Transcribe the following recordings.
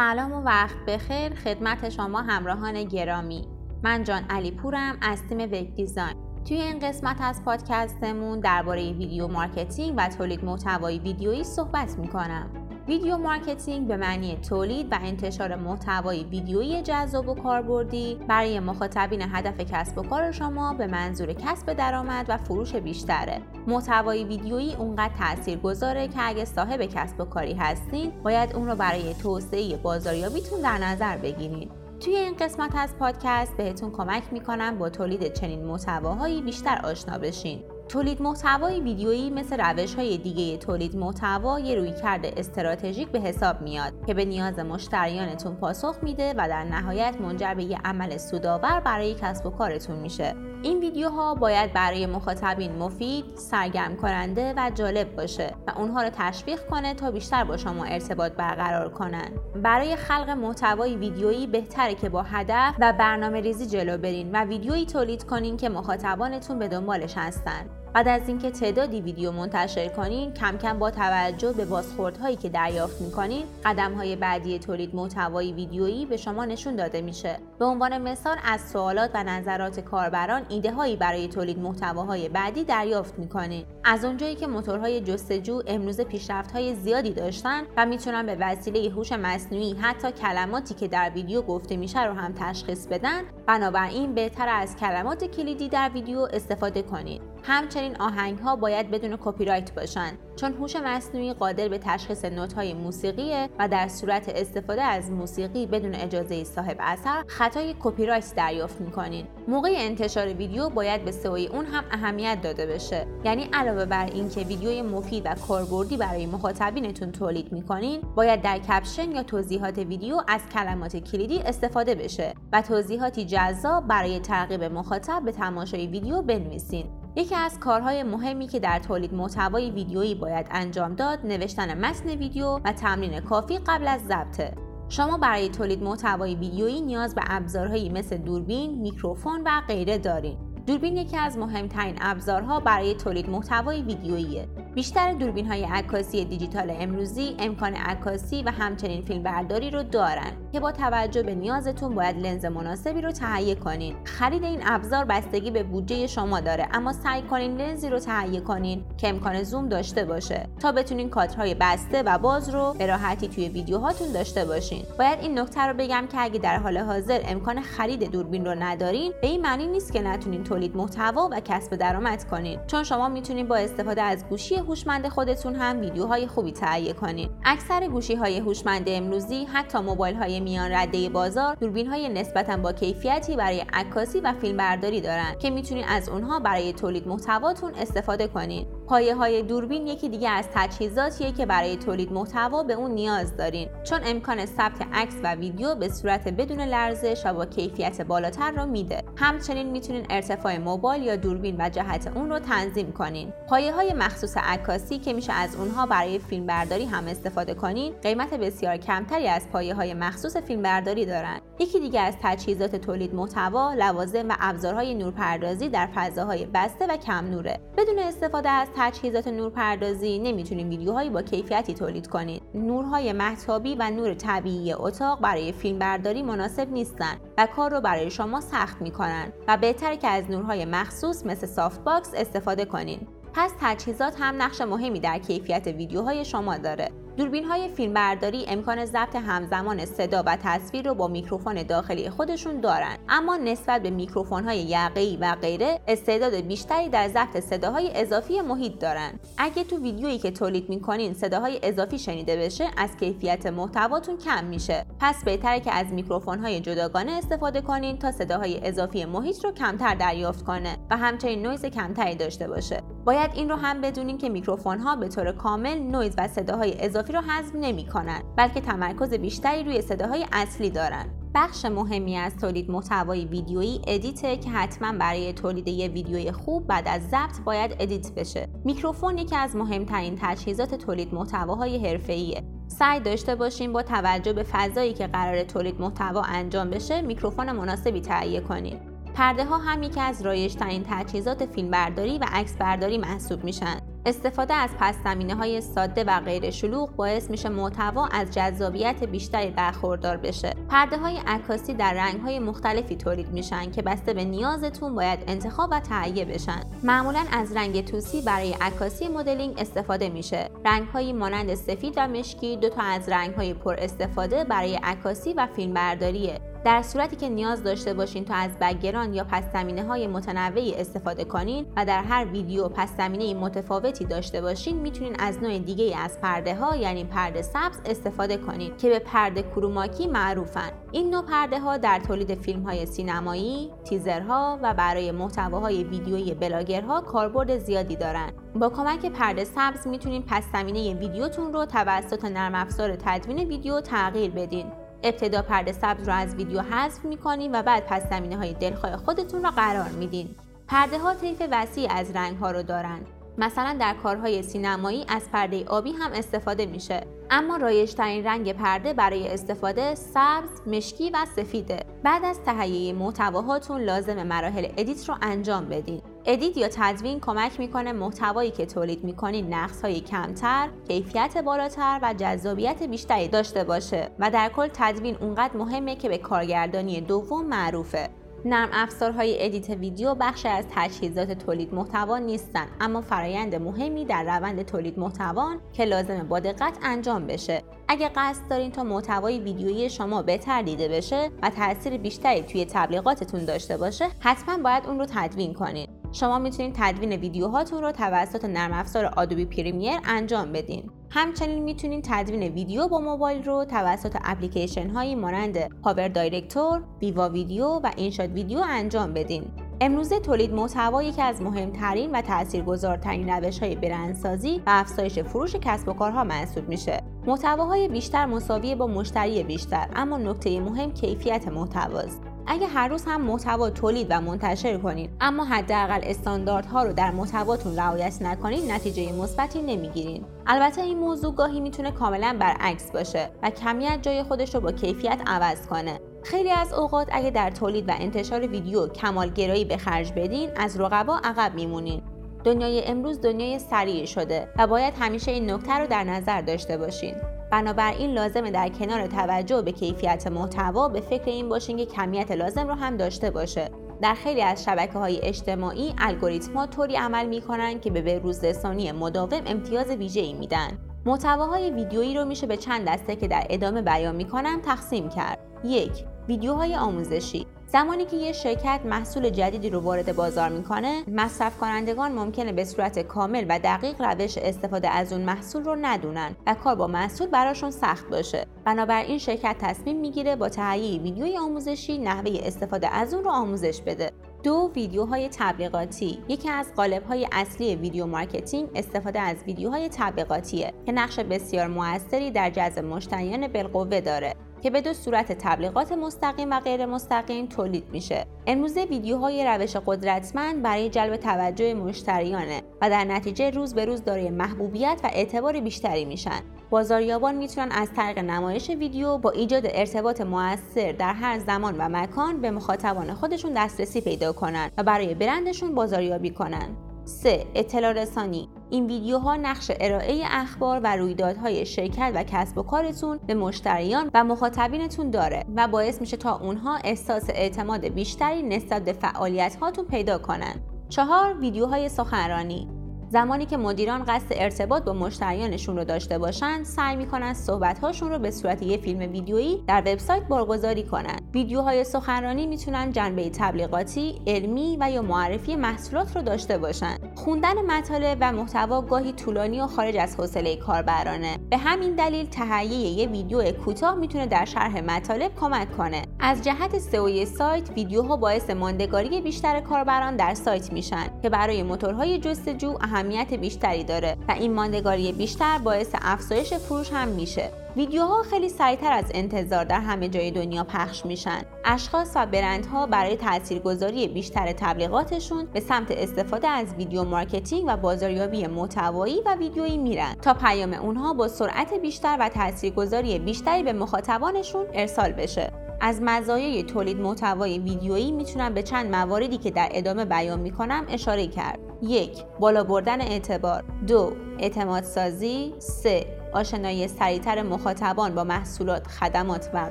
سلام و وقت بخیر. خدمت شما همراهان گرامی. من جان علی پورم از تیم web design. توی این قسمت از پادکستمون درباره video marketing و تولید محتوای ویدیویی صحبت می‌کنم video marketing به معنی تولید و انتشار محتوای ویدیویی جذاب و کاربردی برای مخاطبین هدف کسب و کار شما به منظور کسب درآمد و فروش بیشتره. محتوای ویدیویی اونقدر تأثیر گذاره که اگه صاحب کسب و کاری هستین باید اون رو برای توسعه بازاریابیتون در نظر بگیرید. توی این قسمت از پادکست بهتون کمک می‌کنم با تولید چنین محتواهایی بیشتر آشنا بشین. تولید محتوای ویدیویی مثل روش های دیگه تولید محتوا یه روی کرده استراتژیک به حساب میاد که به نیاز مشتریانتون پاسخ میده و در نهایت منجر به یه عمل سودآور برای کسب و کارتون میشه. این ویدیوها باید برای مخاطبین مفید، سرگرم کننده و جالب باشه و اونها رو تشویق کنه تا بیشتر با شما ارتباط برقرار کنن. برای خلق محتوای ویدیویی بهتره که با هدف و برنامه ریزی جلو برین و ویدیویی تولید کنین که مخاطبانتون به دنبالش هستن. بعد از اینکه تعدادی ویدیو منتشر کنین کم کم با توجه به بازخوردهایی که دریافت می‌کنین قدمهای بعدی تولید محتوای ویدیویی به شما نشون داده میشه. به عنوان مثال از سوالات و نظرات کاربران ایده هایی برای تولید محتواهای بعدی دریافت می‌کنین. از اونجایی که موتورهای جستجو امروز پیشرفت های زیادی داشتن و می‌تونن به وسیله هوش مصنوعی حتی کلماتی که در ویدیو گفته میشه رو هم تشخیص بدن بنابراین بهتر از کلمات کلیدی در ویدیو استفاده کنید همچنین آهنگ ها باید بدون کپی رایت باشند چون هوش مصنوعی قادر به تشخیص نوت های موسیقی و در صورت استفاده از موسیقی بدون اجازه صاحب اثر خطای کپی رایت دریافت می‌کنید موقع انتشار ویدیو باید به سئو اون هم اهمیت داده بشه. یعنی علاوه بر اینکه ویدیوی مفید و کاربردی برای مخاطبینتون تولید می‌کنین باید در کپشن یا توضیحات ویدیو از کلمات کلیدی استفاده بشه و توضیحاتی جذاب برای ترغیب مخاطب به تماشای ویدیو بنویسین. یکی از کارهای مهمی که در تولید محتوای ویدیویی باید انجام داد نوشتن متن ویدیو و تمرین کافی قبل از ضبطه شما برای تولید محتوای ویدیویی نیاز به ابزارهایی مثل دوربین، میکروفون و غیره دارین. دوربین یکی از مهمترین ابزارها برای تولید محتوای ویدیوییه. بیشتر دوربین های عکاسی دیجیتال امروزی امکان عکاسی و همچنین فیلمبرداری رو دارن که با توجه به نیازتون باید لنز مناسبی رو تهیه کنین. خرید این ابزار بستگی به بودجه شما داره اما سعی کنین لنزی رو تهیه کنین که امکان زوم داشته باشه تا بتونین کادرهای بسته و باز رو به راحتی توی ویدیوهاتون داشته باشین. باید این نکته رو بگم که اگه در حال حاضر امکان خرید دوربین رو ندارین به این معنی نیست که نتونین تولید محتوا و کسب درآمد کنین چون شما می‌تونین با استفاده از گوشی هوشمند خودتون هم ویدیوهای خوبی تهیه کنید اکثر گوشی های هوشمند امروزی حتی موبایل های میان رده بازار دوربین های نسبتا با کیفیتی برای عکاسی و فیلمبرداری دارند که می‌تونید از اونها برای تولید محتواتون استفاده کنید پایه های دوربین یکی دیگه از تجهیزاتیه که برای تولید محتوا به اون نیاز دارین. چون امکان ثبت عکس و ویدیو به صورت بدون لرزش و با کیفیت بالاتر رو میده. همچنین می‌تونین ارتفاع موبایل یا دوربین و جهت اون رو تنظیم کنین. پایه های مخصوص عکاسی که میشه از اونها برای فیلمبرداری هم استفاده کنین قیمت بسیار کمتری از پایه های مخصوص فیلمبرداری دارن. یکی دیگه از تجهیزات تولید محتوا لوازم و ابزارهای نورپردازی در فضاهای بسته و کم نوره. بدون استفاده از تجهیزات نورپردازی نمی‌تونید ویدیوهایی با کیفیتی تولید کنید نورهای مهتابی و نور طبیعی اتاق برای فیلمبرداری مناسب نیستند و کار رو برای شما سخت می‌کنن و بهتره که از نورهای مخصوص مثل softbox استفاده کنید پس تجهیزات هم نقش مهمی در کیفیت ویدیوهای شما داره. دوربین های فیلمبرداری امکان ضبط همزمان صدا و تصویر رو با میکروفون داخلی خودشون دارن. اما نسبت به میکروفون های یقه‌ای و غیره استعداد بیشتری در ضبط صداهای اضافی محیط دارن. اگه تو ویدیویی که تولید می‌کنین صداهای اضافی شنیده بشه از کیفیت محتواتون کم میشه. پس بهتره که از میکروفون های جداگانه استفاده کنین تا صداهای اضافی محیط رو کمتر دریافت کنه و همچنین نویز کمتری داشته باشه. باید این رو هم بدونین که میکروفون ها به طور کامل نویز و صداهای اضافی رو حذف نمی کنن بلکه تمرکز بیشتری روی صداهای اصلی دارن. بخش مهمی از تولید محتوای ویدیویی edit ه که حتما برای تولید یه ویدیوی خوب بعد از ضبط باید edit بشه. میکروفون یکی از مهمترین تجهیزات تولید محتواهای حرفه‌ایه. سعی داشته باشیم با توجه به فضایی که قرار تولید محتوا انجام بشه میکروفون مناسبی تهیه کنید پرده ها هم یکی از رایج ترین تجهیزات فیلمبرداری و عکس برداری محسوب میشن. استفاده از پس های ساده و غیر شلوغ باعث میشه محتوا از جذابیت بیشتری برخوردار بشه. پرده های عکاسی در رنگ های مختلفی تولید میشن که بسته به نیازتون باید انتخاب و تهیه بشن. معمولا از رنگ توسی برای عکاسی مدلینگ استفاده میشه. رنگ های مانند سفید و مشکی دو تا از رنگ های پر استفاده برای عکاسی و فیلمبرداریه در صورتی که نیاز داشته باشین تا از بگران یا پس های متنوعی استفاده کنین و در هر ویدیو پس زمینه متفاوتی داشته باشین می‌تونین از نوع دیگه از پرده ها یعنی پرده سبز استفاده کنین که به پرده کروماکی معروفن این نوع پرده ها در تولید فیلم های سینمایی، تیزرها و برای محتواهای ویدیویی بلاگرها کاربرد زیادی دارند. با کمک پرده سبز می‌تونین پس زمینه ویدیوتون رو توسط نرم افزار تدوین ویدیو تغییر بدین ابتدا پرده سبز رو از ویدیو حذف می‌کنین و بعد پس زمینه های دلخواه خودتون رو قرار میدین. پرده ها طیف وسیع از رنگ ها رو دارند. مثلا در کارهای سینمایی از پرده آبی هم استفاده میشه اما رایجترین رنگ پرده برای استفاده سبز، مشکی و سفیده بعد از تهیه محتواهاتون لازم مراحل edit رو انجام بدین edit یا تدوین کمک می‌کنه محتوایی که تولید می‌کنین نقص های کمتر، کیفیت بالاتر و جذابیت بیشتری داشته باشه. و در کل تدوین اونقدر مهمه که به کارگردانی دوم معروفه. نرم افزارهای edit ویدیو بخش از تجهیزات تولید محتوا نیستن اما فرایند مهمی در روند تولید محتوا که لازمه با دقت انجام بشه. اگه قصد دارین تا محتوای ویدیویی شما بهتر دیده بشه و تاثیر بیشتری توی تبلیغاتتون داشته باشه حتما باید اون رو تدوین کنین. شما می‌تونید تدوین ویدیوهاتون رو توسط نرم افزار Adobe Premiere انجام بدین همچنین می‌تونید تدوین ویدیو با موبایل رو توسط اپلیکیشن هایی مانند PowerDirector، VivaVideo و InShot ویدیو انجام بدین. امروزه تولید محتوا یکی از مهمترین و تاثیرگذارترین روش های برندسازی و افزایش فروش کسب و کارها محسوب میشه. محتواهای بیشتر مساوی با مشتری بیشتر اما نکته مهم کیفیت محتواست. اگه هر روز هم محتوا تولید و منتشر کنید. اما حداقل استانداردها رو در محتواتون رعایت نکنید نتیجه مثبتی نمی‌گیرین. البته این موضوع گاهی می‌تونه کاملا برعکس باشه و کمیت جای خودش رو با کیفیت عوض کنه. خیلی از اوقات اگه در تولید و انتشار ویدیو کمالگرایی به خرج بدین از رقبا عقب میمونین. دنیای امروز دنیای سریع شده و باید همیشه این نکته رو در نظر داشته باشین. بنابراین لازمه در کنار توجه به کیفیت محتوا به فکر این باشین که کمیت لازم رو هم داشته باشه. در خیلی از شبکه های اجتماعی الگوریتما طوری عمل می‌کنن که به بروز رسانی مداوم امتیاز ویژه‌ای میدن. محتواهای ویدیویی رو میشه به چند دسته که در ادامه بیان می‌کنم تقسیم کرد. یک ویدیوهای آموزشی. زمانی که یه شرکت محصول جدیدی رو وارد بازار می‌کنه مصرف کنندگان ممکنه به صورت کامل و دقیق روش استفاده از اون محصول رو ندونن و کار با محصول براشون سخت باشه. بنابراین شرکت تصمیم می‌گیره با تهیه ویدیوی آموزشی نحوه استفاده از اون رو آموزش بده. دو ویدیوهای تبلیغاتی. یکی از قالب‌های اصلی video marketing استفاده از ویدیوهای تبلیغاتیه که نقش بسیار موثری در جذب مشتریان بالقوه داره. که به دو صورت تبلیغات مستقیم و غیر مستقیم تولید میشه. امروزه ویدیوهای روش قدرتمند برای جلب توجه مشتریانه و در نتیجه روز به روز دارای محبوبیت و اعتبار بیشتری میشن. بازاریابان می‌تونن از طریق نمایش ویدیو با ایجاد ارتباط موثر در هر زمان و مکان به مخاطبان خودشون دسترسی پیدا کنن و برای برندشون بازاریابی کنن. 3. اطلاع رسانی این ویدیوها نقش ارائه اخبار و رویدادهای شرکت و کسب و کارتون به مشتریان و مخاطبینتون داره و باعث میشه تا اونها احساس اعتماد بیشتری نسبت به فعالیت هاتون پیدا کنن. چهار ویدیوهای سخنرانی زمانی که مدیران قصد ارتباط با مشتریانشون رو داشته باشند سعی می‌کنن صحبتهاشون رو به صورت یه فیلم ویدیویی در وبسایت برگزاری کنند ویدیوهای سخنرانی می‌تونن جنبه تبلیغاتی علمی و یا معرفی محصولات رو داشته باشند خوندن مطالب و محتوا گاهی طولانی و خارج از حوصله کاربرانه. به همین دلیل تهیه یه ویدیو کوتاه می‌تونه در شرح مطالب کمک کنه. از جهت سئو سایت ویدیوها باعث ماندگاری بیشتر کاربران در سایت میشن که برای موتورهای جستجو اهمیت بیشتری داره و این ماندگاری بیشتر باعث افزایش فروش هم میشه. ویدیوها خیلی سریعتر از انتظار در همه جای دنیا پخش میشن. اشخاص و برندها برای تاثیرگذاری بیشتر تبلیغاتشون به سمت استفاده از video marketing و بازاریابی محتوایی و ویدیویی میرن تا پیام اونها با سرعت بیشتر و تاثیرگذاری بیشتری به مخاطبانشون ارسال بشه. از مزایای تولید محتوای ویدیویی می‌تونم به چند مواردی که در ادامه بیان می‌کنم اشاره کرد. یک بالا بردن اعتبار. دو اعتماد سازی سه آشنایی سریعتر مخاطبان با محصولات خدمات و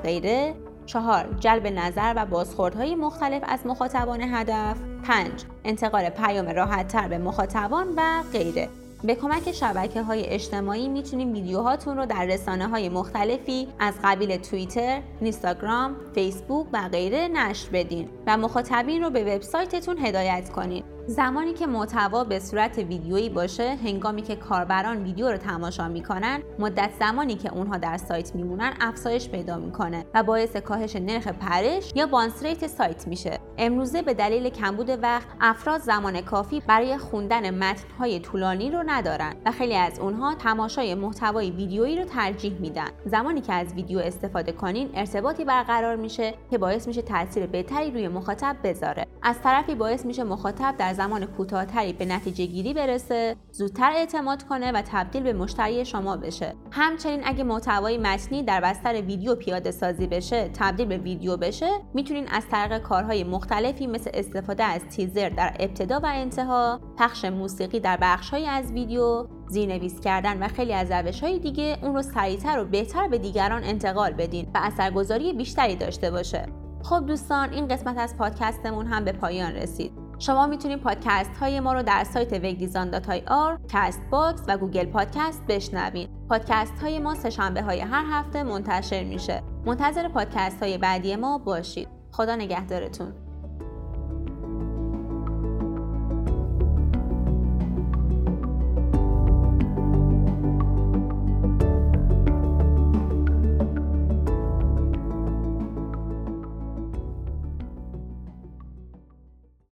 غیره. چهار جلب نظر و بازخوردهای مختلف از مخاطبان هدف. پنج انتقال پیام راحتتر به مخاطبان و غیره. به کمک شبکه های اجتماعی می‌تونیم ویدیوهاتون رو در رسانه های مختلفی از قبیل توییتر، اینستاگرام، فیسبوک و غیره نشر بدین و مخاطبین رو به وبسایتتون هدایت کنید. زمانی که محتوا به صورت ویدیویی باشه هنگامی که کاربران ویدیو رو تماشا می‌کنن مدت زمانی که اونها در سایت میمونن افزایش پیدا می‌کنه و باعث کاهش نرخ پرش یا بانسریت سایت میشه. امروزه به دلیل کمبود وقت افراد زمان کافی برای خوندن متنهای طولانی رو ندارن و خیلی از اونها تماشای محتوای ویدیویی رو ترجیح میدن. زمانی که از ویدیو استفاده کنین ارتباطی برقرار میشه که باعث میشه تاثیر بهتری روی مخاطب بذاره. از طرفی باعث میشه مخاطب در زمان کوتاهتری به نتیجه گیری برسه زودتر اعتماد کنه و تبدیل به مشتری شما بشه. همچنین اگه محتوای متنی در بستر ویدیو پیاده سازی بشه تبدیل به ویدیو بشه می‌تونین از طریق کارهای مختلفی مثل استفاده از تیزر در ابتدا و انتها پخش موسیقی در بخشهایی از ویدیو زیرنویس کردن و خیلی از روش های دیگه اون رو سریعتر و بهتر به دیگران انتقال بدین و اثرگذاری بیشتری داشته باشه. خب دوستان این قسمت از پادکستمون هم به پایان رسید. شما می‌تونید پادکست های ما رو در سایت وگدیزان آر، Castbox و Google Podcast بشنوید. پادکست های ما سهشنبه های هر هفته منتشر میشه. منتظر پادکست های بعدی ما باشید. خدا نگهدارتون.